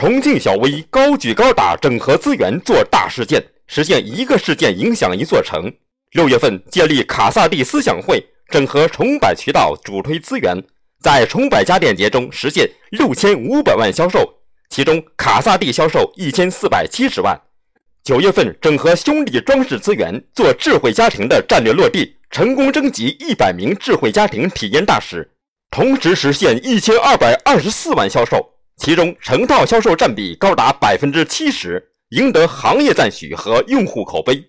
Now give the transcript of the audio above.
重庆小微高举高打整合资源做大事件，实现一个事件影响一座城。六月份建立卡萨帝思想会，整合重百渠道主推资源，在重百家电节中实现六千五百万销售，其中卡萨帝销售一千四百七十万。九月份整合兄弟装饰资源做智慧家庭的战略落地，成功征集一百名智慧家庭体验大使，同时实现一千二百二十四万销售。其中成套销售占比高达百分之七十，赢得行业赞许和用户口碑。